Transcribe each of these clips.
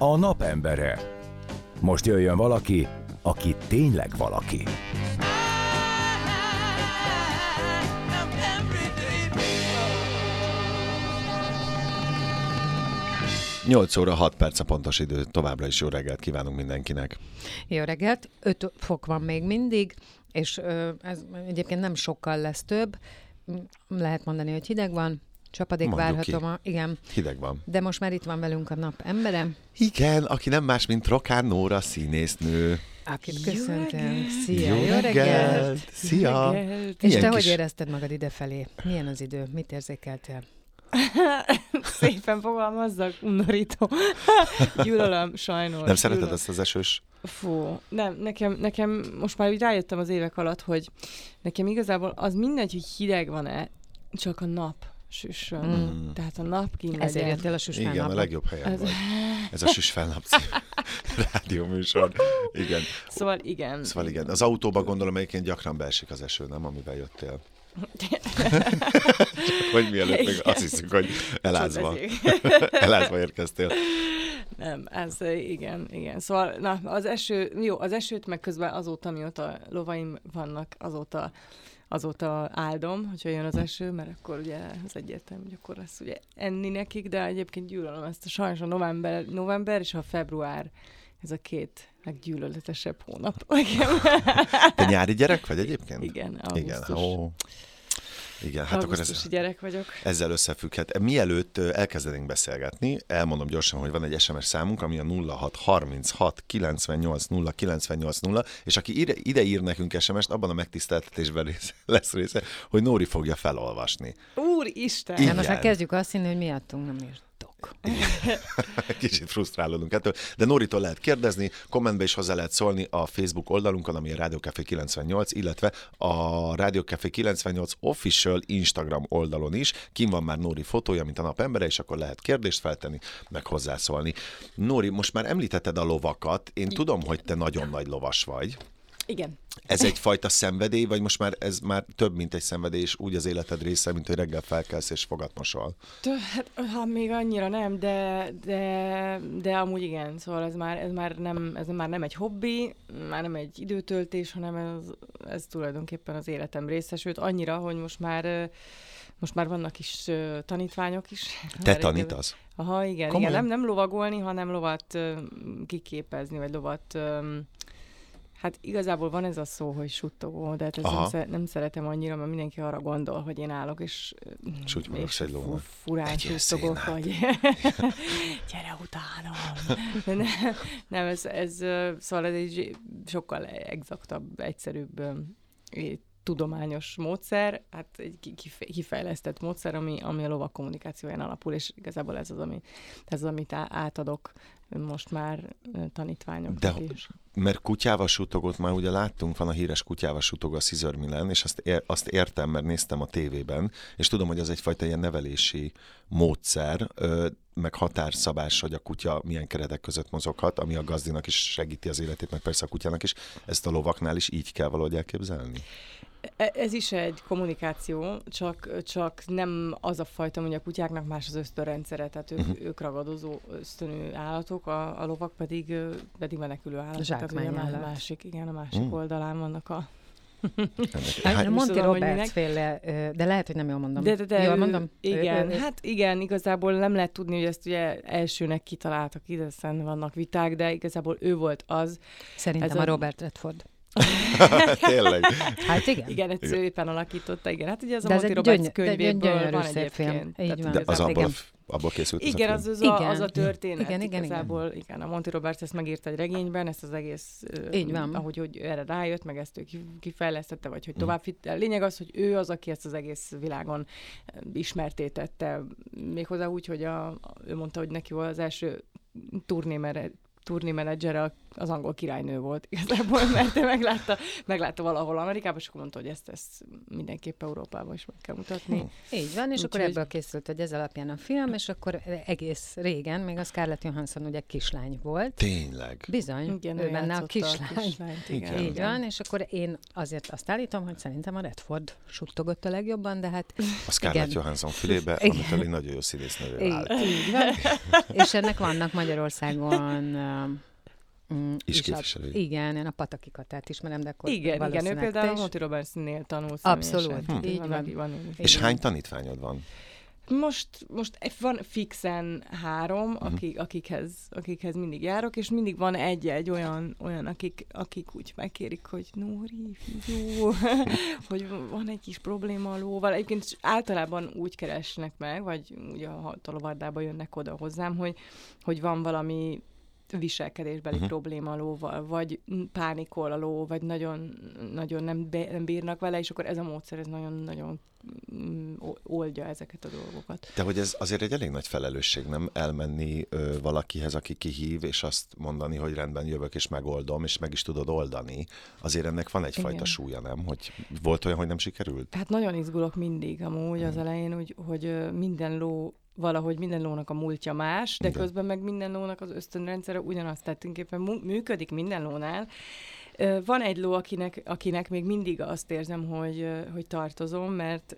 A napembere. Most jöjjön valaki, aki tényleg valaki. 8 óra 6 perc a pontos idő, továbbra is jó reggelt kívánunk mindenkinek. Jó reggelt, 5 fok van még mindig, és ez egyébként nem sokkal lesz több. Lehet mondani, hogy hideg van, csapadék Mondjuk várható ki. ma, igen. Hideg van. De most már itt van velünk a nap embere, Igen, aki nem más, mint Rokán Nóra színésznő. akit Jó köszöntöm. reggelt! Szia, jó, reggelt! Szia! Reggelt. És te kis- hogy érezted magad idefelé? Milyen az idő? Mit érzékeltél? Szépen fogalmazzak, undorító. Gyűlölöm, sajnos. Nem szereted gyűlölöm. ezt az esős? Fú, nem, nekem, nekem most már úgy rájöttem az évek alatt, hogy nekem igazából az mindegy, hogy hideg van-e, csak a nap süssön. Mm. Tehát a nap kint Ezért jöttél a süsfán Igen, a legjobb helyen Ez- vagy. Ez a Süs Felnap című rádióműsor. Igen. Szóval igen. Szóval igen. Az autóban gondolom egyébként gyakran beesik az eső, nem? Amivel jöttél. Csak hogy mielőtt még azt hiszük, hogy elázva, elázva érkeztél. Nem, ez igen, igen. Szóval na, az eső, jó, az esőt meg közben azóta, mióta lovaim vannak, azóta azóta áldom, hogyha jön az eső, mert akkor ugye az egyértelmű, hogy akkor lesz ugye enni nekik, de egyébként gyűlölöm ezt a sajnos a november, november és a február, ez a két leggyűlöletesebb hónap. Te nyári gyerek vagy egyébként? Igen, Igen, augusztus. ó. Igen, hát akkor ez, gyerek vagyok. ezzel összefügghet. Mielőtt elkezdenénk beszélgetni, elmondom gyorsan, hogy van egy SMS számunk, ami a 0636 98 0 98 0, és aki ide, ide ír nekünk SMS-t, abban a megtiszteltetésben rész, lesz része, hogy Nóri fogja felolvasni. Úristen! Igen. Most már kezdjük azt hinni, hogy miattunk nem írtok. Kicsit frusztrálódunk ettől, de Nóritól lehet kérdezni, kommentbe is hozzá lehet szólni a Facebook oldalunkon, ami a Rádió Café 98, illetve a Rádió Café 98 official Instagram oldalon is. Kim van már Nóri fotója, mint a nap embere, és akkor lehet kérdést feltenni, meg hozzászólni. Nóri, most már említetted a lovakat, én tudom, hogy te nagyon nagy lovas vagy. Igen. Ez egyfajta szenvedély, vagy most már ez már több, mint egy szenvedély, és úgy az életed része, mint hogy reggel felkelsz és fogat mosol. Tö- Hát, ha még annyira nem, de, de, de amúgy igen, szóval ez már, ez már, nem, ez már nem egy hobbi, már nem egy időtöltés, hanem ez, ez tulajdonképpen az életem része, sőt annyira, hogy most már most már vannak is tanítványok is. Te tanítasz? Aha, igen, Komolyan? igen nem, nem lovagolni, hanem lovat ö, kiképezni, vagy lovat... Hát igazából van ez a szó, hogy suttogó, de hát ezt nem, sze- nem szeretem annyira, mert mindenki arra gondol, hogy én állok, és, És úgy maradsz egy lónak. furán suttogok, vagy gyere utánom. De ne, nem, ez, ez, szóval ez egy sokkal exaktabb, egyszerűbb tudományos módszer, hát egy ki- kife- kifejlesztett módszer, ami, ami a lovak kommunikációján alapul, és igazából ez az, ami, ez az, amit átadok most már ö, tanítványoknak De is. Mert kutyával sutogott, már ugye láttunk, van a híres kutyával sutog a Caesar Milan, és azt, ér, azt értem, mert néztem a tévében, és tudom, hogy az egyfajta ilyen nevelési módszer, meg határszabás, hogy a kutya milyen keretek között mozoghat, ami a gazdinak is segíti az életét, meg persze a kutyának is. Ezt a lovaknál is így kell valahogy elképzelni? E- Ez is egy kommunikáció, csak, csak nem az a fajta, hogy a kutyáknak más az ösztönrendszere, tehát ők, uh-huh. ők ragadozó ösztönű állatok, a, a lovak pedig, pedig menekülő állatok. Tehát ugye a másik, igen, a másik Mm. mm. oldalán vannak a... Hát, tudom, hogy Roberts féle, de lehet, hogy nem jól mondom. De, de, de, jól ő- mondom? Igen, ö, ö, hát igen, igazából nem lehet tudni, hogy ezt ugye elsőnek kitaláltak, ide vannak viták, de igazából ő volt az. Szerintem ez a a- Robert Redford. Tényleg. Hát igen. Igen, ezt Igen. éppen alakította, igen. Hát ugye az a De Monty Roberts gyöny- könyvéből gyönyörű van szép egyébként. film. Így van. De az Igen. abból, abból készült Igen, az, az, a, Igen. az a történet. Igen, igen, igen. igazából, igen. A Monty Roberts ezt megírta egy regényben, ezt az egész, Így van. ahogy hogy erre rájött, meg ezt ő ki- kifejlesztette, vagy hogy Mm. tovább vitte. A lényeg az, hogy ő az, aki ezt az egész világon ö, ismerté tette. Méghozzá úgy, hogy a, ő mondta, hogy neki volt az első turnémere turnémenedzsere, az angol királynő volt igazából, mert ő meglátta, meglátta valahol Amerikában, és akkor mondta, hogy ezt, ezt mindenképp Európában is meg kell mutatni. Így van, és Úgy akkor hogy... ebből készült, hogy ez alapján a film, és akkor egész régen, még a Scarlett Johansson ugye kislány volt. Tényleg? Bizony, igen, ő, ő benne a kislány. A kislányt, igen. Így van, és akkor én azért azt állítom, hogy szerintem a Redford suttogott a legjobban, de hát... A Scarlett igen. Johansson fülébe, amit egy nagyon jó színésznő állt. Így van. és ennek vannak Magyarországon Mm, is képviselő. Igen, én a Pataki Katát ismerem, de akkor Igen, igen, ő például a Monty Roberts-nél tanul Abszolút, hm. így van. van. van. És igen. hány tanítványod van? Most, most van fixen három, uh-huh. akik, akikhez, akikhez mindig járok, és mindig van egy-egy olyan, olyan akik, akik úgy megkérik, hogy Nóri, jó, hogy van egy kis probléma a lóval. Egyébként általában úgy keresnek meg, vagy ugye a tolovardába jönnek oda hozzám, hogy, hogy van valami viselkedésbeli uh-huh. probléma a lóval, vagy pánikol a ló, vagy nagyon, nagyon nem, be, nem bírnak vele, és akkor ez a módszer ez nagyon-nagyon mm, oldja ezeket a dolgokat. De hogy ez azért egy elég nagy felelősség, nem elmenni ö, valakihez, aki kihív, és azt mondani, hogy rendben jövök, és megoldom, és meg is tudod oldani. Azért ennek van egyfajta Igen. súlya, nem? Hogy volt olyan, hogy nem sikerült? Hát nagyon izgulok mindig amúgy hmm. az elején, hogy, hogy minden ló valahogy minden lónak a múltja más, de Igen. közben meg minden lónak az ösztönrendszere ugyanazt, tehát tulajdonképpen működik minden lónál. Van egy ló, akinek, akinek még mindig azt érzem, hogy, hogy tartozom, mert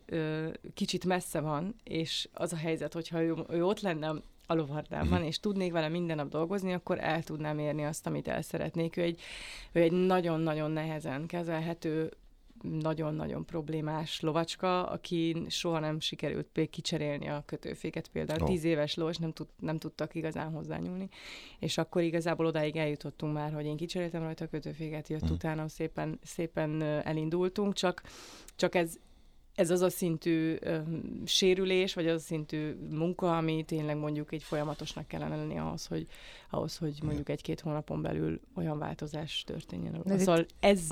kicsit messze van, és az a helyzet, hogyha ő, ő ott lenne a lovardában, uh-huh. és tudnék vele minden nap dolgozni, akkor el tudnám érni azt, amit el szeretnék. Ő egy, ő egy nagyon-nagyon nehezen kezelhető nagyon-nagyon problémás lovacska, aki soha nem sikerült kicserélni a kötőféket például. Oh. Tíz éves és nem, tud, nem tudtak igazán hozzányúlni. És akkor igazából odáig eljutottunk már, hogy én kicseréltem rajta a kötőféket, jött mm. utána szépen, szépen elindultunk, csak, csak ez, ez az a szintű ö, sérülés, vagy az a szintű munka, ami tényleg mondjuk egy folyamatosnak kellene lenni ahhoz, hogy, ahhoz, hogy mondjuk egy-két hónapon belül olyan változás történjen. Ez szóval ez,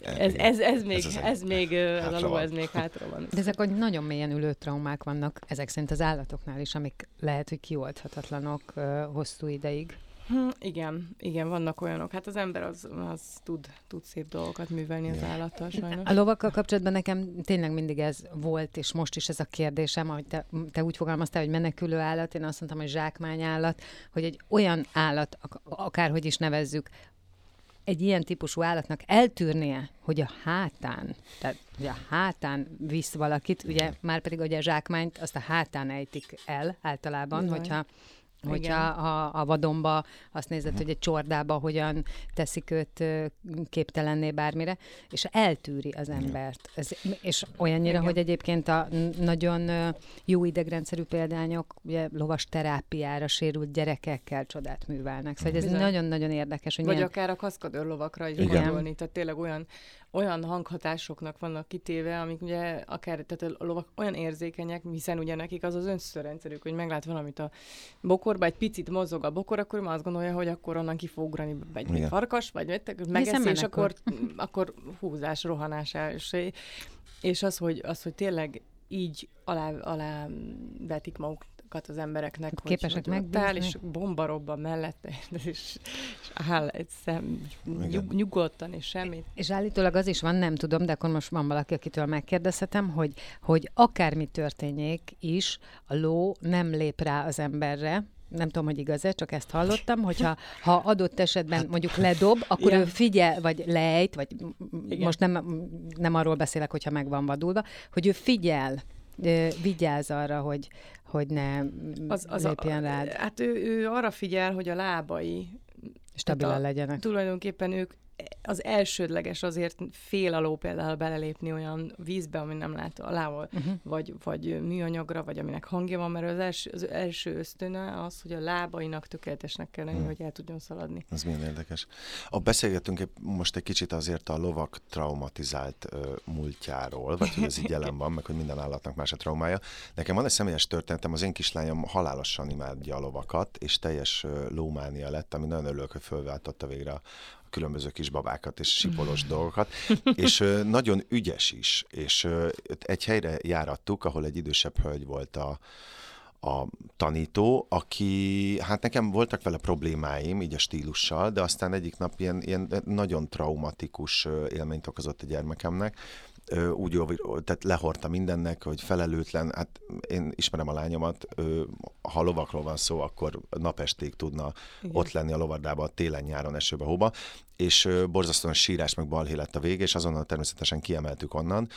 ez, ez, ez, még, ez, ez még, ez a ló, ez még hátra van. De ezek hogy nagyon mélyen ülő traumák vannak, ezek szerint az állatoknál is, amik lehet, hogy kioldhatatlanok hosszú ideig. Hm, igen, igen, vannak olyanok. Hát az ember az, az tud, tud szép dolgokat művelni az állattal sajnos. A lovakkal kapcsolatban nekem tényleg mindig ez volt, és most is ez a kérdésem, hogy te, te úgy fogalmaztál, hogy menekülő állat, én azt mondtam, hogy zsákmány állat, hogy egy olyan állat, akárhogy is nevezzük, egy ilyen típusú állatnak eltűrnie, hogy a hátán, tehát hogy a hátán visz valakit, ugye már pedig ugye a zsákmányt azt a hátán ejtik el általában, Bizony. hogyha Hogyha a, a vadonba azt nézed, hogy egy csordába hogyan teszik őt képtelenné bármire, és eltűri az embert. Ez, és olyannyira, Igen. hogy egyébként a nagyon jó idegrendszerű példányok ugye lovas terápiára sérült gyerekekkel csodát művelnek. Szóval ez nagyon-nagyon érdekes. Hogy Vagy milyen... akár a kaszkadőr lovakra is gondolni, tehát tényleg olyan olyan hanghatásoknak vannak kitéve, amik ugye akár, tehát a lovak olyan érzékenyek, hiszen ugye nekik az az önszörrendszerük, hogy meglát valamit a bokorba, egy picit mozog a bokor, akkor már azt gondolja, hogy akkor onnan ki fog ugrani egy Igen. farkas, vagy megeszi, és akkor, akkor húzás, rohanás és, és az, hogy, az, hogy tényleg így alá, alá vetik maguk, magukat az embereknek, hogy képesek megbízni. és bomba robban mellette, és, és áll egy szem, nyug, nyugodtan, és semmit. És állítólag az is van, nem tudom, de akkor most van valaki, akitől megkérdezhetem, hogy, hogy akármi történjék is, a ló nem lép rá az emberre, nem tudom, hogy igaz-e, csak ezt hallottam, hogyha ha adott esetben hát, mondjuk ledob, akkor Igen. ő figyel, vagy lejt, vagy Igen. most nem, nem arról beszélek, hogyha meg van vadulva, hogy ő figyel, vigyáz arra, hogy, hogy ne az, az lépjen a, rád. Hát ő, ő arra figyel, hogy a lábai stabilan legyenek. Tulajdonképpen ők az elsődleges azért fél aló például belelépni olyan vízbe, ami nem lát alával, uh-huh. vagy, vagy műanyagra, vagy aminek hangja van, mert az első, az első ösztöne az, hogy a lábainak tökéletesnek kell lenni, uh-huh. hogy el tudjon szaladni. Ez milyen érdekes. A beszélgetünk most egy kicsit azért a lovak traumatizált uh, múltjáról, vagy hogy ez így jelen van, meg hogy minden állatnak más a traumája. Nekem van egy személyes történetem, az én kislányom halálosan imádja a lovakat, és teljes lómánia lett, ami nagyon örülök, hogy fölváltotta végre különböző kis babákat és sipolos dolgokat, és nagyon ügyes is, és egy helyre járattuk, ahol egy idősebb hölgy volt a, a tanító, aki, hát nekem voltak vele problémáim, így a stílussal, de aztán egyik nap ilyen, ilyen nagyon traumatikus élményt okozott a gyermekemnek, úgy jó, tehát lehordta mindennek, hogy felelőtlen, hát én ismerem a lányomat, ha lovakról van szó, akkor napesték tudna Igen. ott lenni a lovardában télen, nyáron, esőbe, hóba, és borzasztóan sírás meg balhé lett a vége, és azonnal természetesen kiemeltük onnan.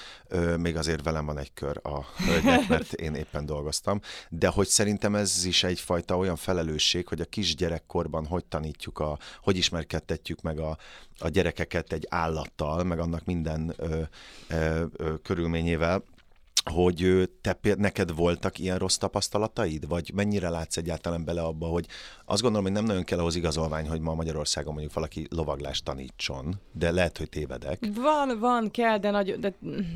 Még azért velem van egy kör a hölgynek, mert én éppen dolgoztam. De hogy szerintem ez is egyfajta olyan felelősség, hogy a kisgyerekkorban hogy tanítjuk, a, hogy ismerkedtetjük meg a, a gyerekeket egy állattal, meg annak minden ö, ö, ö, körülményével, hogy te, neked voltak ilyen rossz tapasztalataid, vagy mennyire látsz egyáltalán bele abba, hogy azt gondolom, hogy nem nagyon kell ahhoz igazolvány, hogy ma Magyarországon mondjuk valaki lovaglást tanítson, de lehet, hogy tévedek. Van, van, kell, de, nagy, de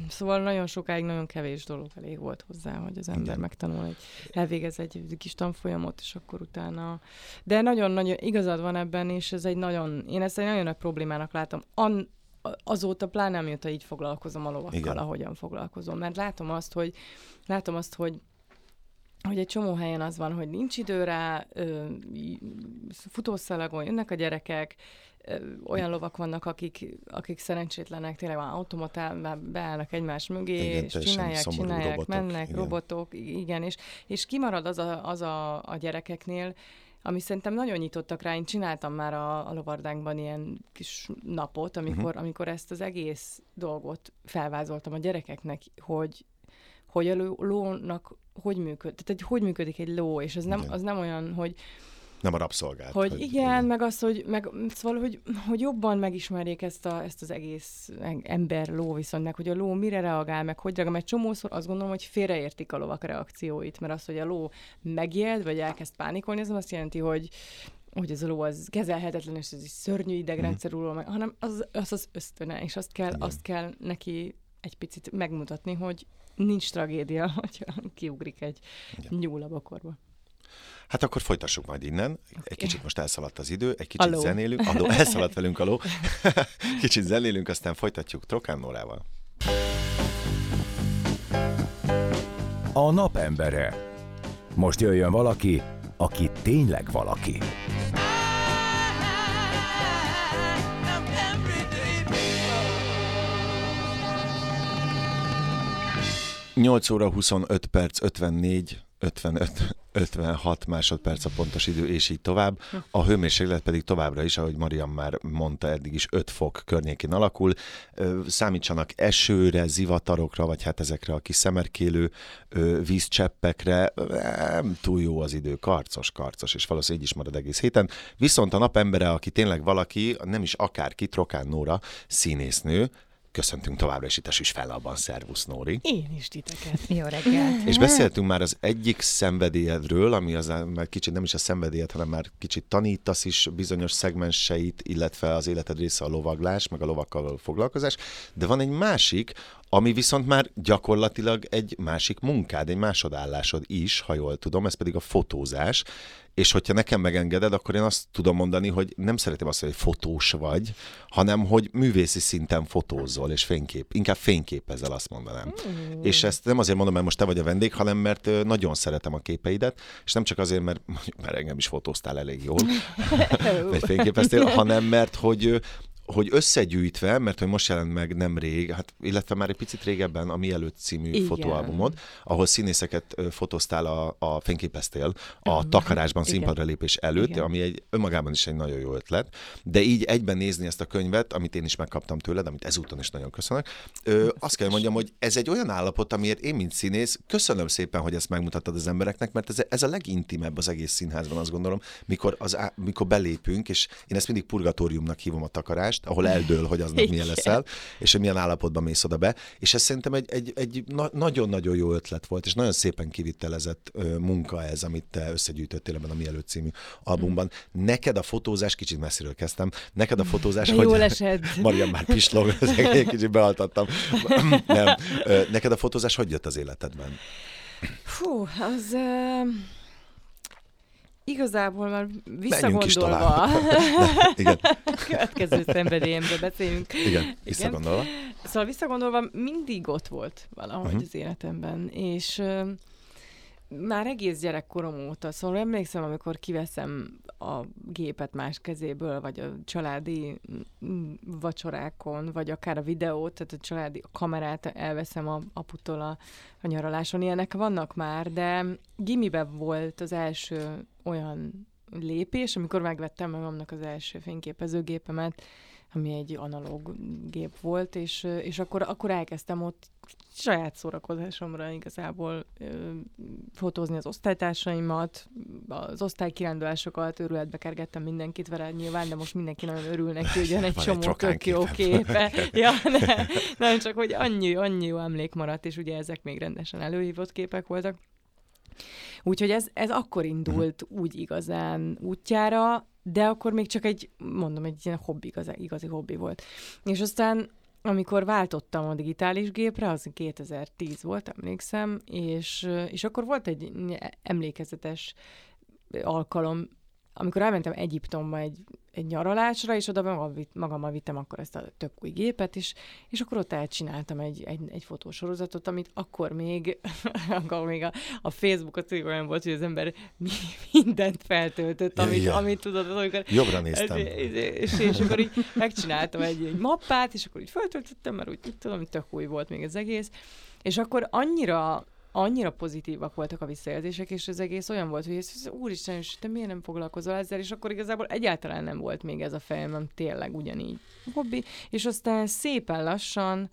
szóval nagyon sokáig nagyon kevés dolog elég volt hozzá, hogy az ember Igen. megtanul, egy, elvégez egy kis tanfolyamot, és akkor utána... De nagyon-nagyon igazad van ebben, és ez egy nagyon, én ezt egy nagyon nagy problémának látom. An, azóta pláne amióta így foglalkozom a lovakkal, Igen. ahogyan foglalkozom. Mert látom azt, hogy látom azt, hogy hogy egy csomó helyen az van, hogy nincs idő rá, futószalagon jönnek a gyerekek, olyan lovak vannak, akik, akik szerencsétlenek, tényleg van automatán, beállnak egymás mögé, igen, és csinálják, csinálják, robotok, mennek, igen. robotok, igen, és, és kimarad az a, az a, a gyerekeknél, ami szerintem nagyon nyitottak rá. Én csináltam már a, a lovardánkban ilyen kis napot, amikor, uh-huh. amikor ezt az egész dolgot felvázoltam a gyerekeknek, hogy hogy a lónak hogy működik, tehát hogy működik egy ló, és ez nem, az nem olyan, hogy nem a rabszolgát. Hogy, hogy igen, igen, meg az, hogy, meg, szóval, hogy, hogy jobban megismerjék ezt, a, ezt az egész ember-ló viszont, meg hogy a ló mire reagál, meg hogy reagál, mert csomószor azt gondolom, hogy félreértik a lovak reakcióit, mert az, hogy a ló megjeld, vagy elkezd pánikolni, ez azt jelenti, hogy hogy ez a ló az kezelhetetlen, és ez egy szörnyű idegrendszerű mm. hanem az, az az ösztöne, és azt kell, azt kell neki egy picit megmutatni, hogy nincs tragédia, hogyha kiugrik egy nyúl a bokorba. Hát akkor folytassuk majd innen. Egy kicsit most elszaladt az idő, egy kicsit aló. zenélünk. Aló, elszaladt velünk aló. kicsit zenélünk, aztán folytatjuk Trokán Nórával. A napembere. Most jöjjön valaki, aki tényleg valaki. 8 óra 25 perc 54 55, 56 másodperc a pontos idő, és így tovább. A hőmérséklet pedig továbbra is, ahogy Mariam már mondta, eddig is 5 fok környékén alakul. Számítsanak esőre, zivatarokra, vagy hát ezekre a kis szemerkélő vízcseppekre. Nem túl jó az idő, karcos, karcos, és valószínűleg így is marad egész héten. Viszont a napembere, aki tényleg valaki, nem is akárki, Trokán Nóra, színésznő, köszöntünk továbbra is itt a Süsfellabban. Szervusz, Nóri. Én is titeket. Jó reggelt. És beszéltünk már az egyik szenvedélyedről, ami az már kicsit nem is a szenvedélyed, hanem már kicsit tanítasz is bizonyos szegmenseit, illetve az életed része a lovaglás, meg a lovakkal való foglalkozás, de van egy másik, ami viszont már gyakorlatilag egy másik munkád, egy másodállásod is, ha jól tudom, ez pedig a fotózás, és hogyha nekem megengeded, akkor én azt tudom mondani, hogy nem szeretem azt, hogy fotós vagy, hanem hogy művészi szinten fotózol, és fénykép, inkább fényképezel, azt mondanám. Mm. És ezt nem azért mondom, mert most te vagy a vendég, hanem mert nagyon szeretem a képeidet, és nem csak azért, mert, mert engem is fotóztál elég jól, vagy fényképeztél, hanem mert hogy hogy összegyűjtve, mert hogy most jelent meg nem rég, hát, illetve már egy picit régebben a Mielőtt című Igen. fotóalbumod, ahol színészeket fotóztál, a, a fényképeztél a takarásban színpadra lépés előtt, Igen. ami egy önmagában is egy nagyon jó ötlet. De így egyben nézni ezt a könyvet, amit én is megkaptam tőled, amit ezúton is nagyon köszönök, ö, azt kell mondjam, hogy ez egy olyan állapot, amiért én, mint színész, köszönöm szépen, hogy ezt megmutattad az embereknek, mert ez, ez a legintimebb az egész színházban, azt gondolom, mikor, az, mikor belépünk, és én ezt mindig purgatóriumnak hívom a takarást, utazást, ahol eldől, hogy aznap milyen leszel, és hogy milyen állapotban mész oda be. És ez szerintem egy, egy, egy nagyon-nagyon jó ötlet volt, és nagyon szépen kivitelezett munka ez, amit te összegyűjtöttél ebben a Mielőtt című albumban. Neked a fotózás, kicsit messziről kezdtem, neked a fotózás, hogy... Jól esett. Mariam már pislog, egy kicsit bealtattam. Nem. Neked a fotózás hogy jött az életedben? Fú, az... Uh Igazából már visszagondolva. Igen. Következő szenvedélyemre beszélünk. Igen, visszagondolva. Igen. Szóval visszagondolva mindig ott volt valahogy uh-huh. az életemben, és már egész gyerekkorom óta, szóval emlékszem, amikor kiveszem a gépet más kezéből, vagy a családi vacsorákon, vagy akár a videót, tehát a családi kamerát elveszem a aputól a, a nyaraláson. Ilyenek vannak már, de gimiben volt az első olyan lépés, amikor megvettem magamnak az első fényképezőgépemet, ami egy analóg gép volt, és, és akkor, akkor elkezdtem ott saját szórakozásomra igazából ö, fotózni az osztálytársaimat, az osztálykirándulásokat, őrületbe kergettem mindenkit vele nyilván, de most mindenki nagyon örül neki, hogy egy csomó tök jó képe. ja, ne, nem csak, hogy annyi, annyi jó emlék maradt, és ugye ezek még rendesen előhívott képek voltak. Úgyhogy ez, ez akkor indult uh-huh. úgy igazán útjára, de akkor még csak egy, mondom, egy ilyen hobbi, igazi, igazi hobbi volt. És aztán amikor váltottam a digitális gépre, az 2010 volt, emlékszem, és, és akkor volt egy emlékezetes alkalom, amikor elmentem Egyiptomba egy egy nyaralásra, és oda magammal vittem akkor ezt a tök új gépet, és, és akkor ott elcsináltam egy, egy, egy fotósorozatot, amit akkor még, akkor még a, a Facebookot olyan volt, hogy az ember mindent feltöltött, amit, ja, amit tudod. Amikor, Jobbra néztem. És, és, és akkor így megcsináltam egy, egy mappát, és akkor így feltöltöttem, mert úgy tudom, hogy tök új volt még az egész, és akkor annyira annyira pozitívak voltak a visszajelzések, és az egész olyan volt, hogy ez, úristen, és te miért nem foglalkozol ezzel, és akkor igazából egyáltalán nem volt még ez a fejemem tényleg ugyanígy hobbi, és aztán szépen lassan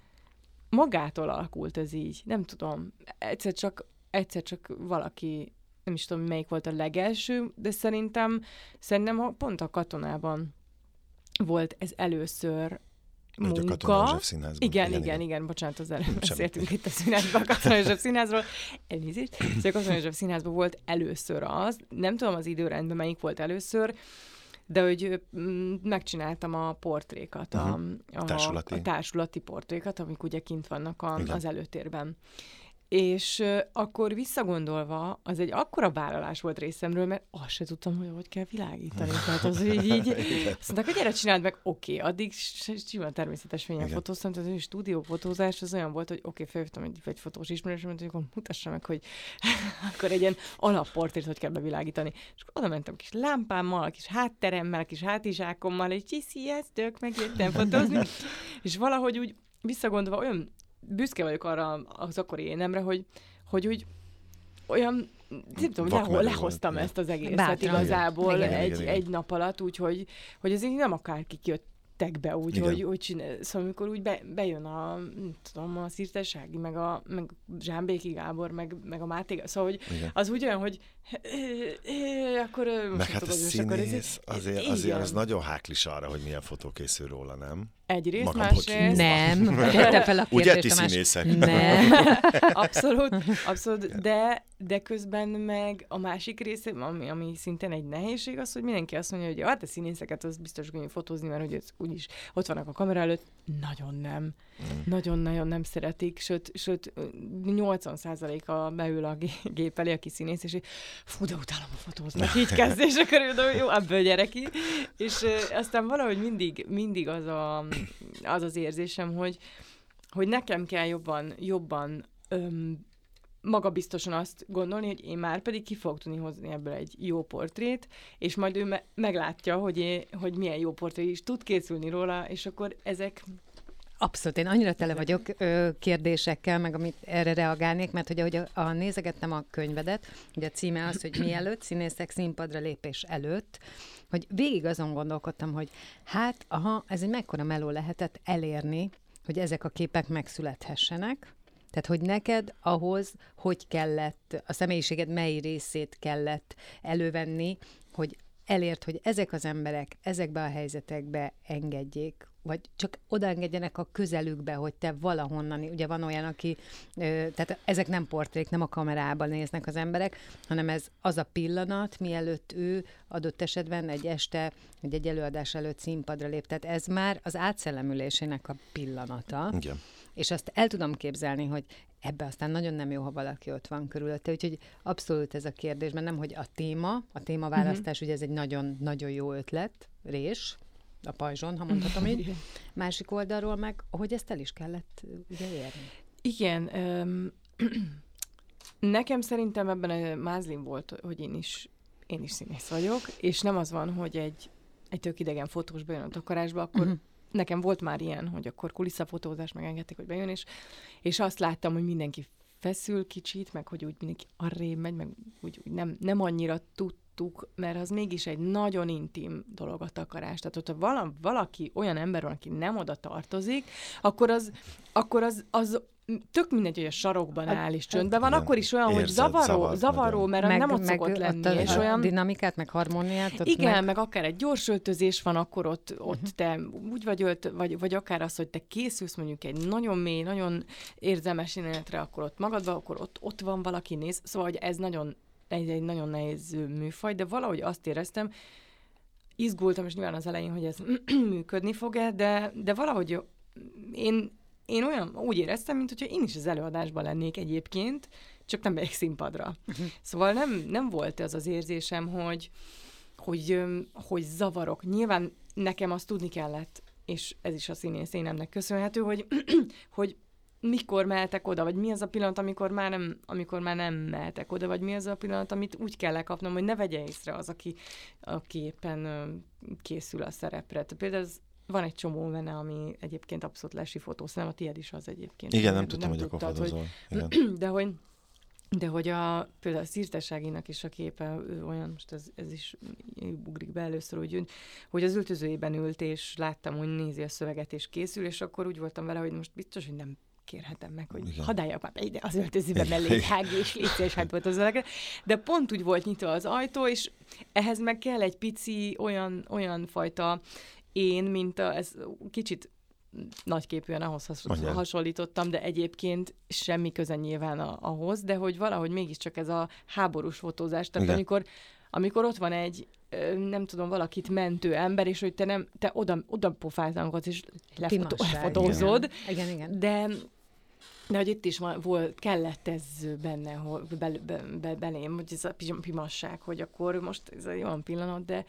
magától alakult ez így, nem tudom, egyszer csak, egyszer csak valaki, nem is tudom, melyik volt a legelső, de szerintem, szerintem pont a katonában volt ez először munka. a Katona József színházban. Igen, igen, igen, igen, bocsánat, az előbb beszéltünk itt a színházban, a Katona József színházról. Elnézést. Szóval a Katona József színházban volt először az, nem tudom az időrendben melyik volt először, de hogy mm, megcsináltam a portrékat, a, uh-huh. a, társulati. a társulati portrékat, amik ugye kint vannak a, az előtérben. És uh, akkor visszagondolva, az egy akkora vállalás volt részemről, mert azt se tudtam, hogy hogy kell világítani. Tehát az, hogy így, azt mondták, hogy gyere, csináld meg, oké, okay. addig simán természetes fényen fotóztam, tehát a stúdiófotózás az olyan volt, hogy oké, okay, felhívtam egy, egy fotós ismerősöm, hogy akkor mutassa meg, hogy akkor egy ilyen alapportért hogy kell bevilágítani. És akkor oda mentem kis lámpámmal, kis hátteremmel, kis hátizsákommal, egy csiszi, ez tök, megjöttem fotózni. és valahogy úgy visszagondolva olyan büszke vagyok arra az akkori énemre, hogy, hogy úgy olyan nem tudom, lehol, lehoztam ezt az egészet Bátran. igazából igen, egy, igen, igen. egy nap alatt, úgyhogy hogy azért nem akárki jött jöttek be úgy, Igen. hogy, hogy csinál, szóval amikor úgy be, bejön a, nem tudom, a Szirtessági, meg a meg Zsámbéki Gábor, meg, meg a Máté, szóval hogy Igen. az úgy olyan, hogy akkor meg hát a színész, azért, azért az nagyon háklis arra, hogy milyen fotó készül róla, nem? Egyrészt, Magam, másrészt... Nem, tette fel a kérdést. Ugye ti színészek? Nem, abszolút, abszolút, de, de közben meg a másik része, ami, ami szintén egy nehézség, az, hogy mindenki azt mondja, hogy hát a színészeket az biztos könnyű fotózni, mert hogy úgyis ott vannak a kamera előtt. Nagyon nem. Nagyon-nagyon nem szeretik, sőt, sőt 80%-a beül a gép elé, aki színész, és fú, de utálom a fotóznak, így kezdés, akkor jó, ebből gyere ki. És aztán valahogy mindig, mindig az, a, az az érzésem, hogy, hogy nekem kell jobban, jobban öm, magabiztosan azt gondolni, hogy én már pedig ki fogok tudni hozni ebből egy jó portrét, és majd ő me- meglátja, hogy, én, hogy milyen jó portré is tud készülni róla, és akkor ezek Abszolút, én annyira tele vagyok ö, kérdésekkel, meg amit erre reagálnék, mert hogy ahogy a, a nézegettem a könyvedet, ugye a címe az, hogy mielőtt, színészek színpadra lépés előtt, hogy végig azon gondolkodtam, hogy hát, aha, ez egy mekkora meló lehetett elérni, hogy ezek a képek megszülethessenek, tehát, hogy neked ahhoz, hogy kellett, a személyiséged mely részét kellett elővenni, hogy elért, hogy ezek az emberek ezekbe a helyzetekbe engedjék, vagy csak odaengedjenek a közelükbe, hogy te valahonnan, ugye van olyan, aki, tehát ezek nem portrék, nem a kamerában néznek az emberek, hanem ez az a pillanat, mielőtt ő adott esetben egy este, vagy egy előadás előtt színpadra lép. Tehát ez már az átszellemülésének a pillanata. Igen. És azt el tudom képzelni, hogy ebbe aztán nagyon nem jó, ha valaki ott van körülötte. Úgyhogy abszolút ez a kérdés, mert nem, hogy a téma, a témaválasztás, uh-huh. ugye ez egy nagyon-nagyon jó ötlet, rés, a pajzson, ha mondhatom így. Másik oldalról meg, hogy ezt el is kellett ugye érni. Igen, um, Nekem szerintem ebben a mázlim volt, hogy én is, én is színész vagyok, és nem az van, hogy egy, egy tök idegen fotós bejön a takarásba, akkor uh-huh. nekem volt már ilyen, hogy akkor kulisszafotózás megengedték, hogy bejön, és, és azt láttam, hogy mindenki feszül kicsit, meg hogy úgy mindenki arrébb megy, meg úgy, úgy nem, nem annyira tudtuk, mert az mégis egy nagyon intim dolog a takarás. Tehát, hogyha vala, valaki olyan ember van, aki nem oda tartozik, akkor az, akkor az, az tök mindegy, hogy a sarokban áll és csöndben van, akkor is olyan, hogy Érzed, zavaró, zavart zavaró mert meg, nem ott szokott ott lenni, a, és a olyan... dinamikát, meg harmóniát. Ott Igen, meg... meg... meg akár egy gyors öltözés van, akkor ott, ott Mhm. uh-huh. te úgy vagy ölt, vagy, vagy akár az, hogy te készülsz mondjuk egy nagyon mély, nagyon érzelmes jelenetre, akkor ott magadban, akkor ott, ott van valaki néz. Szóval, hogy ez nagyon, egy, egy nagyon nehéz műfaj, de valahogy azt éreztem, izgultam, és nyilván az elején, hogy ez működni fog-e, de, de valahogy én, én olyan úgy éreztem, mint hogyha én is az előadásban lennék egyébként, csak nem megyek színpadra. Uh-huh. Szóval nem, nem volt az az érzésem, hogy, hogy, hogy zavarok. Nyilván nekem azt tudni kellett, és ez is a színész énemnek köszönhető, hogy, hogy mikor mehetek oda, vagy mi az a pillanat, amikor már, nem, amikor már nem mehetek oda, vagy mi az a pillanat, amit úgy kell lekapnom, hogy ne vegye észre az, aki, aki éppen készül a szerepre. Például az, van egy csomó benne, ami egyébként abszolút lesi fotó, szerintem a tiéd is az egyébként. Igen, nem tudtam, hogy akkor tudtad, fotozol. Igen. de hogy de hogy a, például a Szirteságinak is a képe ő olyan, most ez, ez is ugrik be először, hogy, hogy az öltözőjében ült, és láttam, hogy nézi a szöveget, és készül, és akkor úgy voltam vele, hogy most biztos, hogy nem kérhetem meg, hogy Igen. hadd álljak már ide az öltözőbe Igen. mellé, hág és szíves, hát volt az ölegre. De pont úgy volt nyitva az ajtó, és ehhez meg kell egy pici olyan, olyan fajta én, mint a, ez kicsit nagyképűen ahhoz has- Mondjál. hasonlítottam, de egyébként semmi köze nyilván a, ahhoz, de hogy valahogy mégiscsak ez a háborús fotózás, tehát Igen. amikor, amikor ott van egy nem tudom, valakit mentő ember, és hogy te nem, te oda, oda pofáztankodsz, és lefotózod, Igen, igen. de de hogy itt is van, volt, kellett ez benne, hogy be, be, be, belém, hogy ez a pimasság, hogy akkor most ez egy olyan pillanat, de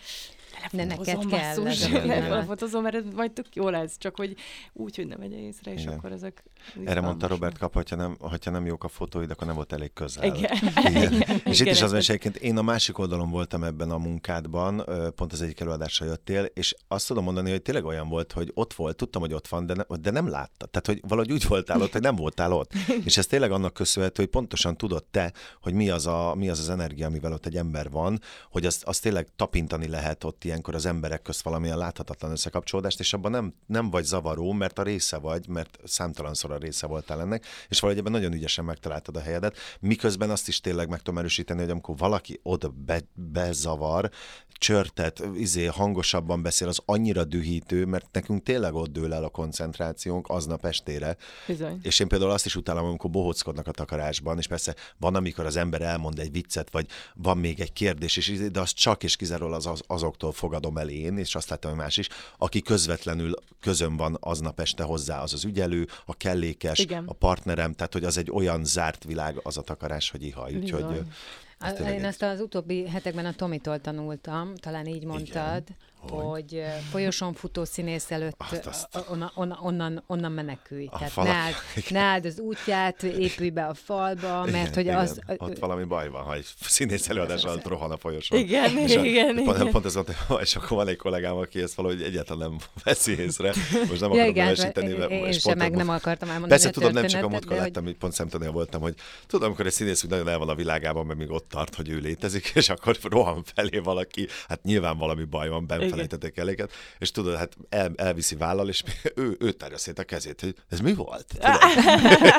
De neked lefotózom, kell basszus, pillanat. lefotózom, mert ez majd tök jó lesz, csak hogy úgy, hogy ne vegye észre, és Igen. akkor ezek Erre mondta. Robert Kap, hogyha nem, hogyha nem jók a fotóid, akkor nem volt elég közel. Igen. Igen. Igen, És itt is az egyébként én a másik oldalon voltam ebben a munkádban, pont az egyik előadásra jöttél, és azt tudom mondani, hogy tényleg olyan volt, hogy ott volt, tudtam, hogy ott van, de, ne, de nem látta. Tehát, hogy valahogy úgy voltál ott, hogy nem voltál ott. És ez tényleg annak köszönhető, hogy pontosan tudod te, hogy mi az, a, mi az az energia, amivel ott egy ember van, hogy azt, azt tényleg tapintani lehet ott ilyenkor az emberek közt valamilyen láthatatlan összekapcsolódást, és abban nem, nem vagy zavaró, mert a része vagy, mert számtalanszor a része voltál ennek, és valahogy ebben nagyon ügyesen megtaláltad a helyedet, miközben azt is tényleg meg tudom erősíteni, hogy amikor valaki oda be, bezavar, csörtet, izé, hangosabban beszél, az annyira dühítő, mert nekünk tényleg ott dől el a koncentrációnk aznap estére, Bizony. és én például azt is utálom, amikor bohóckodnak a takarásban, és persze van, amikor az ember elmond egy viccet, vagy van még egy kérdés, és izé, de azt csak és kizárólag az, az, azoktól fogadom el én, és azt látom, hogy más is, aki közvetlenül közön van aznap este hozzá, az az ügyelő, a kellékes, Igen. a partnerem, tehát hogy az egy olyan zárt világ az a takarás, hogy ihaj. Úgyhogy Bizony. ö, ez A, tényleg én egy- ezt az utóbbi hetekben a Tomitól tanultam, talán így mondtad, Hogy? folyosón futó színész előtt Azt- azt. ö, onnan, onnan, menekülj. A Tehát ne álld, ne álld az útját, épülj be a falba, mert igen, hogy igen, az... Ott valami baj van, ha egy színész előadás alatt rohan a folyosón. Igen, és a, igen, pont, igen. Pont ez volt, és akkor van egy kollégám, aki ezt valahogy egyáltalán nem veszi észre. Most nem akarom igen, nevesíteni, én, mert én és sem meg a- nem akartam elmondani Persze a tudom, nem csak a múltkor láttam, hogy pont szemtanúja voltam, hogy tudom, amikor egy színész úgy nagyon el van a világában, mert még ott tart, hogy ő létezik, és akkor rohan felé valaki, hát nyilván valami baj van, Igen. benfelejtették eléket, és tudod, hát el, elviszi vállal, és ő, ő tárja szét a kezét, hogy ez mi volt?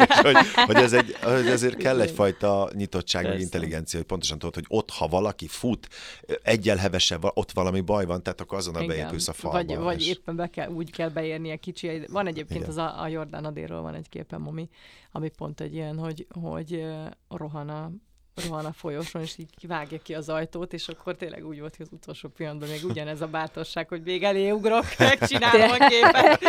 És hogy, hogy, ez egy, hogy ezért kell egyfajta nyitottság, meg Persze. intelligencia, hogy pontosan tudod, hogy ott, ha valaki fut, egyel hevesebb, ott valami baj van, tehát akkor azonnal beépülsz a falba. Vagy, vagy és- éppen be kell, úgy kell beérnie kicsi. Van egyébként Igen. az a, a Jordán Adéről van egy képem, ami, ami pont egy ilyen, hogy, hogy rohan a rohan a folyosón, és így vágja ki az ajtót, és akkor tényleg úgy volt, hogy az utolsó pillanatban még ugyanez a bátorság, hogy még elé ugrok, megcsinálom a képet,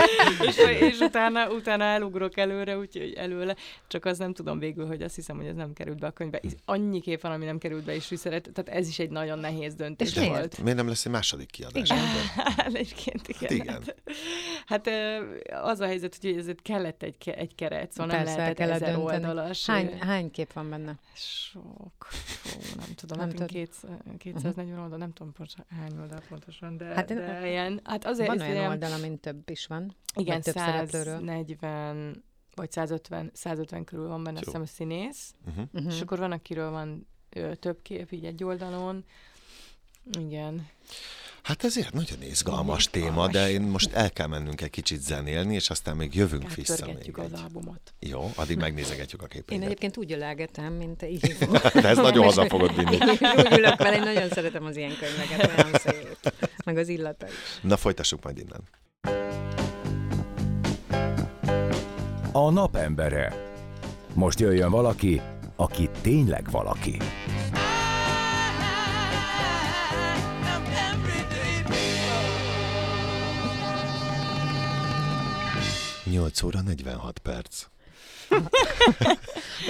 és, és utána, utána elugrok előre, úgyhogy előle, csak az nem tudom végül, hogy azt hiszem, hogy ez nem került be a könyvbe. Annyi kép van, ami nem került be, és visszeret, tehát ez is egy nagyon nehéz döntés És miért? volt. Miért nem lesz egy második kiadás? Igen. Egyébként igen. Hát igen. Hát, Hát az a helyzet, hogy ezért kellett egy, egy keret, szóval Persze, nem lehetett kellett ezer dönteni. oldalas. Hány, hány kép van benne? Sok. Fú, nem tudom, Nem két, 240 oldal, nem tudom pontosan, hány oldal pontosan, de, Hát hát, én- de ilyen, hát azért Van olyan ilyen- oldal, amin több is van. igen, több szereplőről. 140 vagy 150, 150 körül van benne, azt hiszem, a színész, Uh-huh. Uh-huh. és akkor van, akiről van ö, több kép, így egy oldalon. Igen. Hát ezért nagyon izgalmas Izgalmas. téma, de én most el kell mennünk egy kicsit zenélni, és aztán még jövünk vissza még az egy. albumot. Jó, addig megnézegetjük a Én képeket. egyébként úgy ölelgetem, mint te így. De ez nagyon haza fogod vinni. úgy ülök vele, én nagyon szeretem az ilyen könyveket, olyan szép. Meg az illata is. Na, folytassuk majd innen. A napembere. Most jöjjön valaki, aki tényleg valaki. Nyolc óra 46 perc.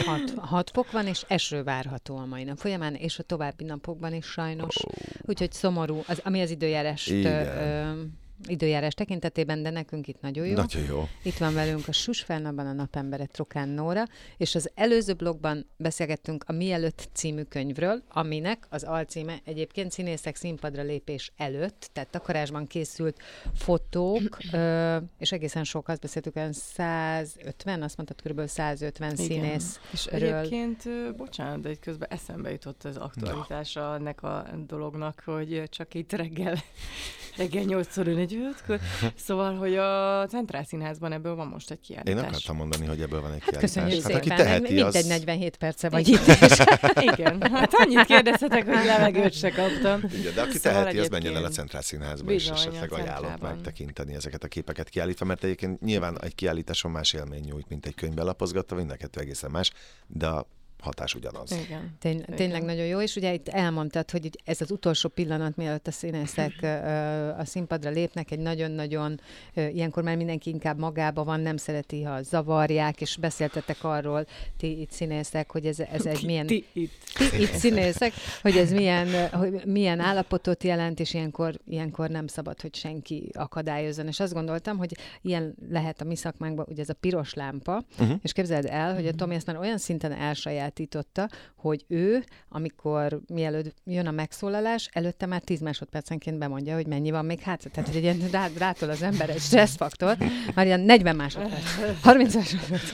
Hat, hat fok van, és eső várható a mai nap folyamán, és a további napokban is sajnos. Úgyhogy szomorú, az, ami az időjárás, Igen. ö, időjárás tekintetében, de nekünk itt nagyon jó. Nagyon jó. Itt van velünk a Susfelnapban a napembere Trokán Nóra, és az előző blogban beszélgettünk a Mielőtt című könyvről, aminek az alcíme egyébként színészek színpadra lépés előtt, tehát takarásban készült fotók, ö, és egészen sok, azt beszéltük, olyan 150, azt mondtad, kb. 150 színész. És egyébként, bocsánat, de itt közben eszembe jutott az aktualitása ennek a dolognak, hogy csak itt reggel, reggel 8 óra 45 Szóval, hogy a Centrál Színházban ebből van most egy Én kiállítás. akartam mondani, hogy ebből van egy Hát köszönjük kiállítás. Hát, szépen, aki teheti, az... mindegy 47 perce vagy itt. Igen, hát annyit kérdezhetek, hogy levegőt se kaptam. Igen, de aki Szóval teheti, az menjen el a Centrál Színházba, és Bizony, a esetleg ajánlott megtekinteni ezeket a képeket kiállítva, mert egyébként nyilván egy kiállításon más élmény nyújt, mint egy könyvbe lapozgatva, mind a kettő egészen más, de a hatás ugyanaz. Igen. Tény, tényleg nagyon jó, és ugye itt elmondtad, hogy így ez az utolsó pillanat, mielőtt a színészek a színpadra lépnek, egy nagyon-nagyon, ilyenkor már mindenki inkább magába van, nem szereti, ha zavarják, és beszéltetek arról, ti itt színészek, hogy ez, ez egy milyen... Ti itt. Ti itt színészek, hogy ez milyen, hogy milyen állapotot jelent, és ilyenkor, ilyenkor nem szabad, hogy senki akadályozzon. És azt gondoltam, hogy ilyen lehet a mi szakmánkban, ugye ez a piros lámpa, uh-huh. és képzeld el, hogy a Tomi ezt már olyan szinten elsajátította, hogy ő, amikor mielőtt jön a megszólalás, előtte már 10 másodpercenként bemondja, hogy mennyi van még hátra. Tehát, hogy egy ilyen rá, rátol az ember egy stresszfaktor, már ilyen 40 másodperc, 30 másodperc,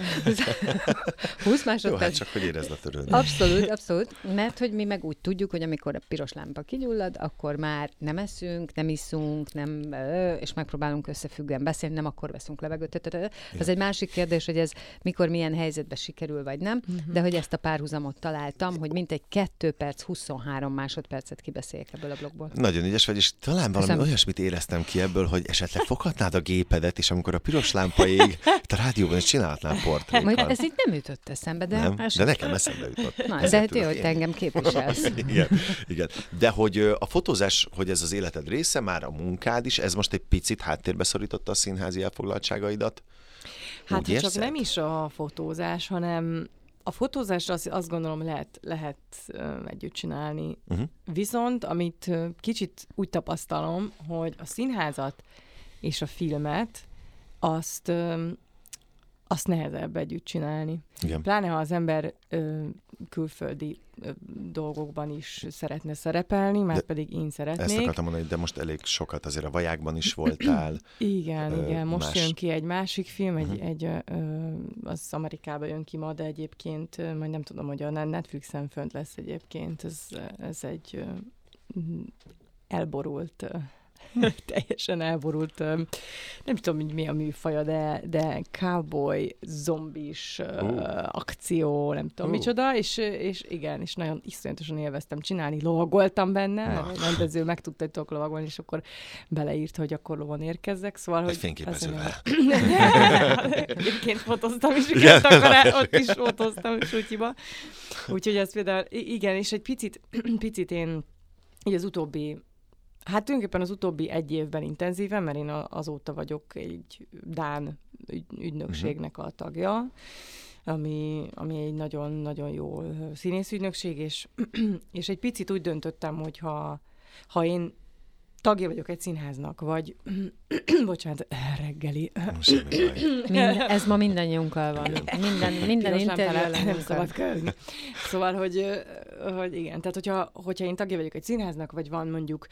20 Jó, másodperc. hát csak hogy érezd a törődni. Abszolút, abszolút, mert hogy mi meg úgy tudjuk, hogy amikor a piros lámpa kigyullad, akkor már nem eszünk, nem iszunk, nem, és megpróbálunk összefüggően beszélni, nem akkor veszünk levegőt. Ez egy másik kérdés, hogy ez mikor milyen helyzetben sikerül, vagy nem, de hogy ezt a párhuzamot találtam, hogy mintegy 2 perc, 23 másodpercet kibeszéljek ebből a blogból. Nagyon ügyes vagy, és talán valami Köszönöm. olyasmit éreztem ki ebből, hogy esetleg foghatnád a gépedet, és amikor a piros lámpa ég, te rádióban is csinálhatnál Majd portrékat. ez így nem jutott eszembe, de... Nem? más- De nekem eszembe jutott. Na, Ezért de hát jó, hogy engem képviselsz. igen, igen. De hogy a fotózás, hogy ez az életed része, már a munkád is, ez most egy picit háttérbe szorította a színházi elfoglaltságaidat? Hát Úgy csak nem is a fotózás, hanem a fotózást azt, azt gondolom lehet, lehet együtt csinálni. Uh-huh. Viszont, amit kicsit úgy tapasztalom, hogy a színházat és a filmet, azt, azt nehezebb együtt csinálni. Igen. Pláne, ha az ember ö, külföldi ö, dolgokban is szeretne szerepelni, már De pedig én Ezt szeretnék. akartam mondani, de most elég sokat azért a vajákban is voltál. Igen, Ö, igen. Most más- jön ki egy másik film, egy, Mhm. egy ö, az Amerikában jön ki ma, de egyébként majd nem tudom, hogy a Netflixen fönt lesz egyébként. Ez, ez egy ö, elborult, teljesen elborult, nem tudom, hogy mi a műfaja, de, de cowboy, zombis Ú. akció, nem tudom Ú. micsoda, és, és igen, és nagyon iszonyatosan élveztem csinálni, lovagoltam benne, Na. a rendező megtudta, hogy tudok lovagolni, és akkor beleírt, hogy akkor lovon érkezzek, szóval, hogy... fényképezővel. Egyébként fotóztam is, Igen. akkor ott is fotóztam Sutyiba. Úgyhogy ez például, igen, és egy picit, picit én így az utóbbi, hát tulajdonképpen az utóbbi egy évben intenzíven, mert én azóta vagyok egy Dán ügy, ügynökségnek a tagja, ami, ami egy nagyon-nagyon jó színészügynökség, és, és egy picit úgy döntöttem, hogy ha, ha én tagja vagyok egy színháznak, vagy bocsánat, reggeli. Minden, ez ma mindannyiunkkal van. Minden, minden interjú nem szabad. Szóval, hogy, hogy igen, tehát hogyha, hogyha én tagja vagyok egy színháznak, vagy van mondjuk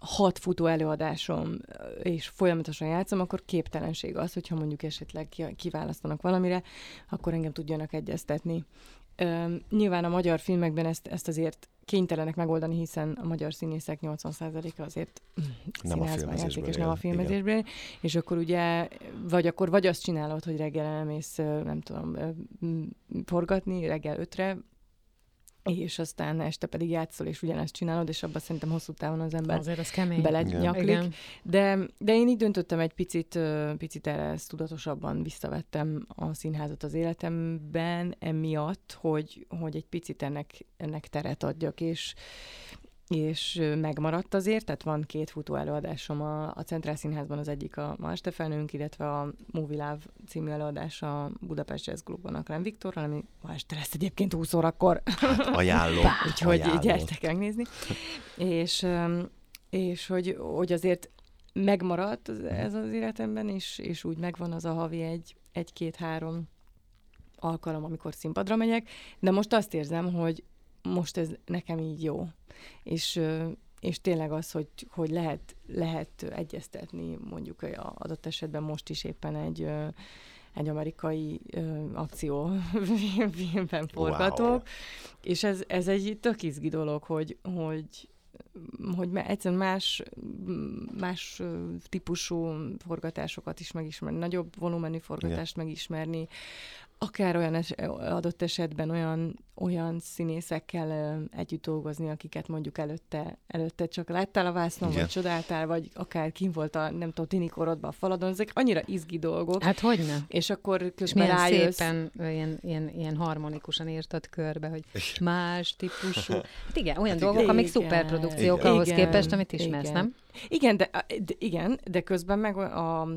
hat futó előadásom, és folyamatosan játszom, akkor képtelenség az, hogyha mondjuk esetleg ki- kiválasztanak valamire, akkor engem tudjanak egyeztetni. Üm, nyilván a magyar filmekben ezt, ezt azért kénytelenek megoldani, hiszen a magyar színészek 80%-a azért Nem a filmezésből játszik, és nem a él, igen. filmezésből, és akkor ugye, vagy akkor vagy azt csinálod, hogy reggel elmész, nem tudom, forgatni, reggel ötre, és aztán este pedig játszol, és ugyanezt csinálod, és abban szerintem hosszú távon az ember Azért az kemény. belenyaklik. Igen. De, de én így döntöttem egy picit, picit erre ezt tudatosabban visszavettem a színházat az életemben, emiatt, hogy, hogy egy picit ennek, ennek teret adjak, és, és megmaradt azért, tehát van két futó előadásom a, a Centrál Színházban, az egyik a Ma este felnőnk, illetve a Movie Love című előadás a Budapest Jazz Clubban a Klem Viktorral, ami ma este lesz egyébként 20 órakor, Hát ajánlom. úgyhogy ajánlom. gyertek megnézni. És, és hogy, hogy azért megmaradt az- ez az életemben, és, és úgy megvan az a havi egy, egy-két-három alkalom, amikor színpadra megyek, de most azt érzem, hogy most ez nekem így jó. És, és tényleg az, hogy, hogy lehet, lehet egyeztetni, mondjuk a adott esetben most is éppen egy egy amerikai ö, akció filmben forgatok, Wow. és ez, ez egy tök izgi dolog, hogy, hogy, hogy egyszerűen más, más típusú forgatásokat is megismerni, nagyobb volumenű forgatást megismerni, akár olyan es- adott esetben olyan, olyan színészekkel ö, együtt dolgozni, akiket mondjuk előtte, előtte csak láttál a vásznon, Igen. vagy csodáltál, vagy akár kim volt a, nem tudom, tini korodban a faladon, ezek annyira izgi dolgok, Hát hogyne? és akkor És közben milyen rájössz. szépen, ilyen, ilyen, ilyen harmonikusan írtad körbe, hogy más típusú. Hát igen, olyan Hát dolgok, igen. amik szuperprodukciók Igen. ahhoz Igen. képest, amit ismersz, Igen. nem? Igen, de, de, igen, de közben meg a,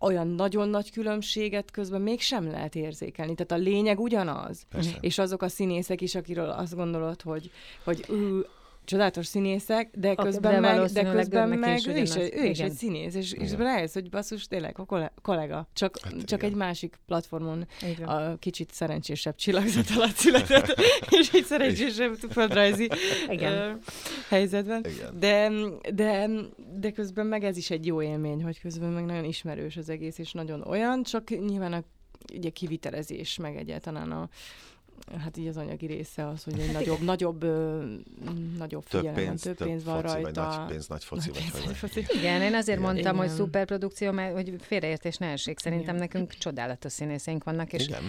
olyan nagyon nagy különbséget közben mégsem lehet érzékelni. Tehát a lényeg ugyanaz. Persze. És azok a színészek is, akiről azt gondolod, hogy, hogy ő csodálatos színészek, de közben de meg, de közben meg is ő, is, ő is Igen. egy színész, és, és Igen. rájössz, hogy basszus, tényleg a kolle- kollega, csak, Hát csak igen. egy másik platformon van. a kicsit szerencsésebb csillagzat alatt született, és egy szerencsésebb földrajzi Igen. helyzetben. Igen. De, de, de közben meg ez is egy jó élmény, hogy közben meg nagyon ismerős az egész, és nagyon olyan, csak nyilván a ugye kivitelezés, meg egyáltalán a hát így az anyagi része az, hogy egy nagyobb, nagyobb, ö, nagyobb Több figyelem pénz, több pénz van foci, vagy rajta. nagy pénz, nagy foci, vagy Nagy hogy pénz, vagy. nagy foci. Igen, én azért Igen. mondtam, hogy Igen. szuperprodukció, mert hogy félreértés ne essék. Szerintem Igen. nekünk csodálatos színészénk vannak, és Igen.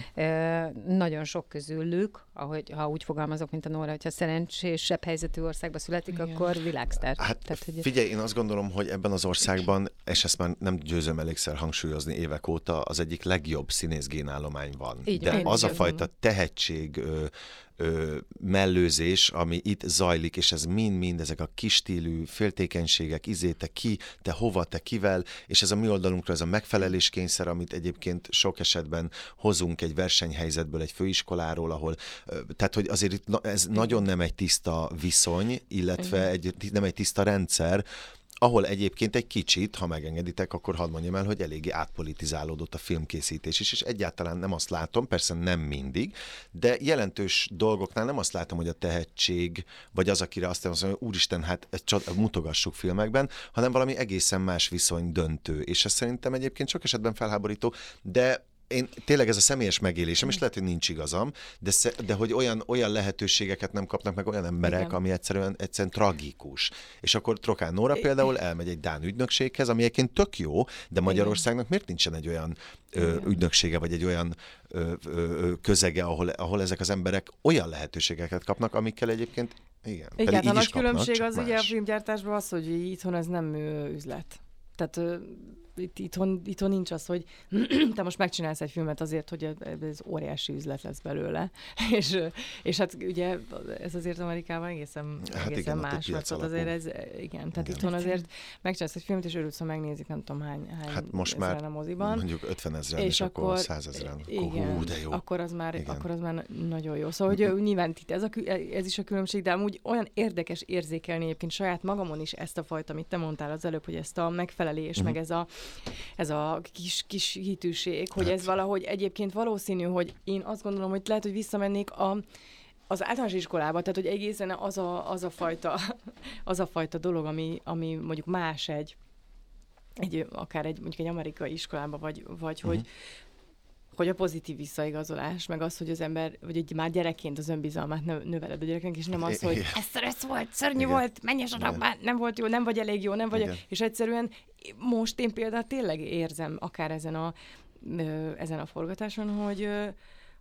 ö, nagyon sok közülük, ahogy, ha úgy fogalmazok, mint a Nóra, hogyha szerencsésebb helyzetű országba születik, Igen. akkor világsztár. Hát Tehát, hogy figyelj, én azt gondolom, hogy ebben az országban, és ezt már nem győzöm elégszer hangsúlyozni évek óta, az egyik legjobb színészgénállomány van. Így De az a fajta gondolom. Tehetség, ö, ö, mellőzés, ami itt zajlik, és ez mind-mind ezek a kis stílű féltékenységek, izé, te ki, te hova, te kivel, és ez a mi oldalunkra ez a megfeleléskényszer, amit egyébként sok esetben hozunk egy versenyhelyzetből, egy főiskoláról, ahol, ö, tehát hogy azért itt na- ez nagyon nem egy tiszta viszony, illetve egy, nem egy tiszta rendszer, ahol egyébként egy kicsit, ha megengeditek, akkor hadd mondjam el, hogy eléggé átpolitizálódott a filmkészítés is, és egyáltalán nem azt látom, persze nem mindig, de jelentős dolgoknál nem azt látom, hogy a tehetség, vagy az, akire azt mondom, hogy úristen, hát ezt mutogassuk filmekben, hanem valami egészen más viszony döntő, és ez szerintem egyébként sok esetben felháborító, de én tényleg ez a személyes megélésem, és lehet, hogy nincs igazam, de, sze- de hogy olyan, olyan lehetőségeket nem kapnak meg olyan emberek, Igen. ami egyszerűen, egyszerűen tragikus. És akkor Trokán Nóra például elmegy egy Dán ügynökséghez, ami egyébként tök jó, de Magyarországnak miért nincsen egy olyan ö, Igen. ügynöksége, vagy egy olyan ö, ö, közege, ahol, ahol ezek az emberek olyan lehetőségeket kapnak, amikkel egyébként igen, Igen, a nagy kapnak, különbség az ugye a más. filmgyártásban az, hogy itthon ez nem üzlet. Tehát itt, itthon, itthon nincs az, hogy te most megcsinálsz egy filmet azért, hogy ez óriási üzlet lesz belőle. és, és hát ugye ez azért Amerikában egészen, hát egészen igen, más. Mert azért ez, igen, tehát igen. itthon azért megcsinálsz egy filmet, és örülsz, ha megnézik, nem tudom hány, hány hát most már a moziban. mondjuk 50 ezeren, és, és akkor 100 ezeren. Igen, hú, de jó. Akkor az, már, igen. akkor az már nagyon jó. Szóval, hogy nyilván itt ez, a, ez is a különbség, de amúgy olyan érdekes érzékelni egyébként saját magamon is ezt a fajta, amit te mondtál az előbb, hogy ezt a megfelelés, uh-huh. meg ez a, ez a kis, kis hitűség, hogy hát. ez valahogy egyébként valószínű, hogy én azt gondolom, hogy lehet, hogy visszamennék a az általános iskolába, tehát hogy egészen az a, az a, fajta, az a fajta dolog, ami, ami mondjuk más egy, egy, akár egy, mondjuk egy amerikai iskolába, vagy, vagy uh-huh. hogy, hogy a pozitív visszaigazolás, meg az, hogy az ember, vagy egy már gyerekként az önbizalmát növeled a gyereknek, és nem az, hogy ez szörös volt, szörnyű Igen. volt, menj a sarokba, nem volt jó, nem vagy elég jó, nem vagy, Igen. és egyszerűen most én például tényleg érzem, akár ezen a, ezen a forgatáson, hogy,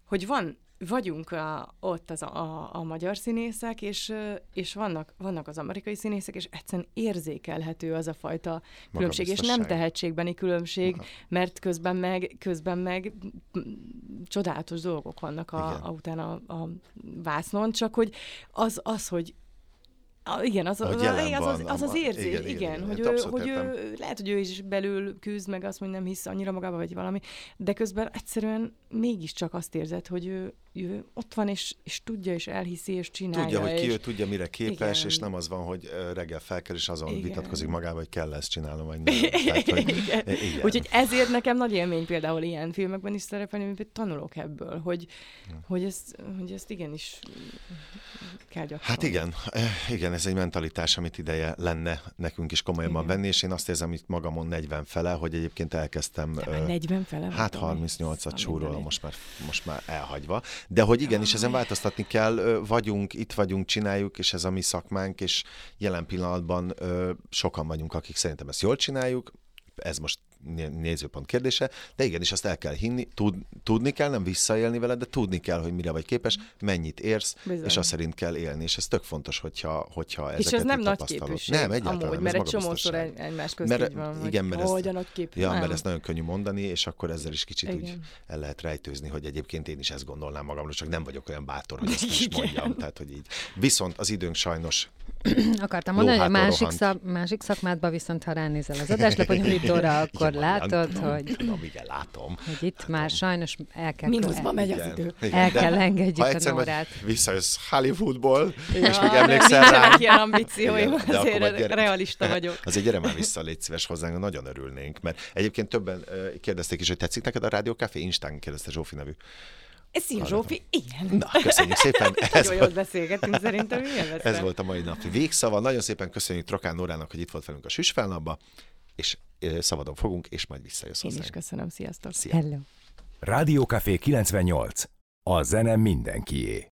hogy van vagyunk a, ott az a, a, a magyar színészek, és, és vannak, vannak az amerikai színészek, és egyszerűen érzékelhető az a fajta különbség, és nem tehetségbeni különbség, Aha. mert közben meg, közben meg csodálatos dolgok vannak a, a, utána a, a vásznon, csak hogy az, az hogy a, igen, az az, az, az, az, az érzés, igen, igen, igen, hogy, ő, hogy ő, lehet, hogy ő is belül küzd, meg azt, hogy nem hisz annyira magába, vagy valami, de közben egyszerűen mégiscsak azt érzed, hogy ő, ő ott van, és, és tudja, és elhiszi, és csinálja. Tudja, hogy ki és... ő tudja, mire képes, igen. és nem az van, hogy reggel felkel, és azon igen. vitatkozik magával, hogy kell ezt csinálnom, vagy nem. Tehát, hogy, igen. igen. Úgyhogy ezért nekem nagy élmény például ilyen filmekben is szerepelni, hogy tanulok ebből, hogy, hogy, ezt, hogy ezt igenis kell gyakorolni. Hát igen, eh, igen, ez egy mentalitás, amit ideje lenne nekünk is komolyabban venni, és én azt érzem itt magamon 40 fele, hogy egyébként elkezdtem... De 40 fele? Hát 38-at súrolom, most már, most már elhagyva. De hogy igenis ezen változtatni kell, vagyunk, itt vagyunk, csináljuk, és ez a mi szakmánk, és jelen pillanatban sokan vagyunk, akik szerintem ezt jól csináljuk, ez most nézőpont kérdése, de igenis azt el kell hinni, tud, tudni kell, nem visszaélni veled, de tudni kell, hogy mire vagy képes, mennyit érsz, Bizony. és azt szerint kell élni, és ez tök fontos, hogyha, hogyha ezeket És ez nem nagy képűség, nem, egyáltalán, amúgy, mert egy csomószor egymás közt mert, van, igen, mert ezt, hogy a nagy képű, ja, mert ezt nagyon könnyű mondani, és akkor ezzel is kicsit igen. úgy el lehet rejtőzni, hogy egyébként én is ezt gondolnám magamról, csak nem vagyok olyan bátor, hogy ezt is mondjam, tehát hogy így. Viszont az időnk sajnos Akartam mondani, hogy a másik, szak, másik szakmádba viszont, ha ránézel az adáslaponyolítóra, akkor igen, látod, tudom, hogy, tudom, igen, látom. hogy itt látom. már sajnos el kell... Mínuszba megy az idő. Igen, el kell engedjük a Nórát. Visszajössz Hollywoodból, ja, és még emlékszel rá. ilyen ambícióim, azért gyere, realista vagyok. Azért gyere már vissza, légy szíves hozzánk, nagyon örülnénk, mert egyébként többen kérdezték is, hogy tetszik neked a Rádió Café? Instán kérdezte Zsófi nevű Szia Zsófi, igen. Na, köszönjük szépen. Ez Nagyon jót beszélgetünk szerintem, Ez volt a mai napi végszava. Nagyon szépen köszönjük Trokán Nórának, hogy itt volt velünk a Süsfelnapba, és szabadon fogunk, és majd visszajössz Én is köszönöm, sziasztok. Szia. Hello. Rádió Café 98. A zene mindenkié.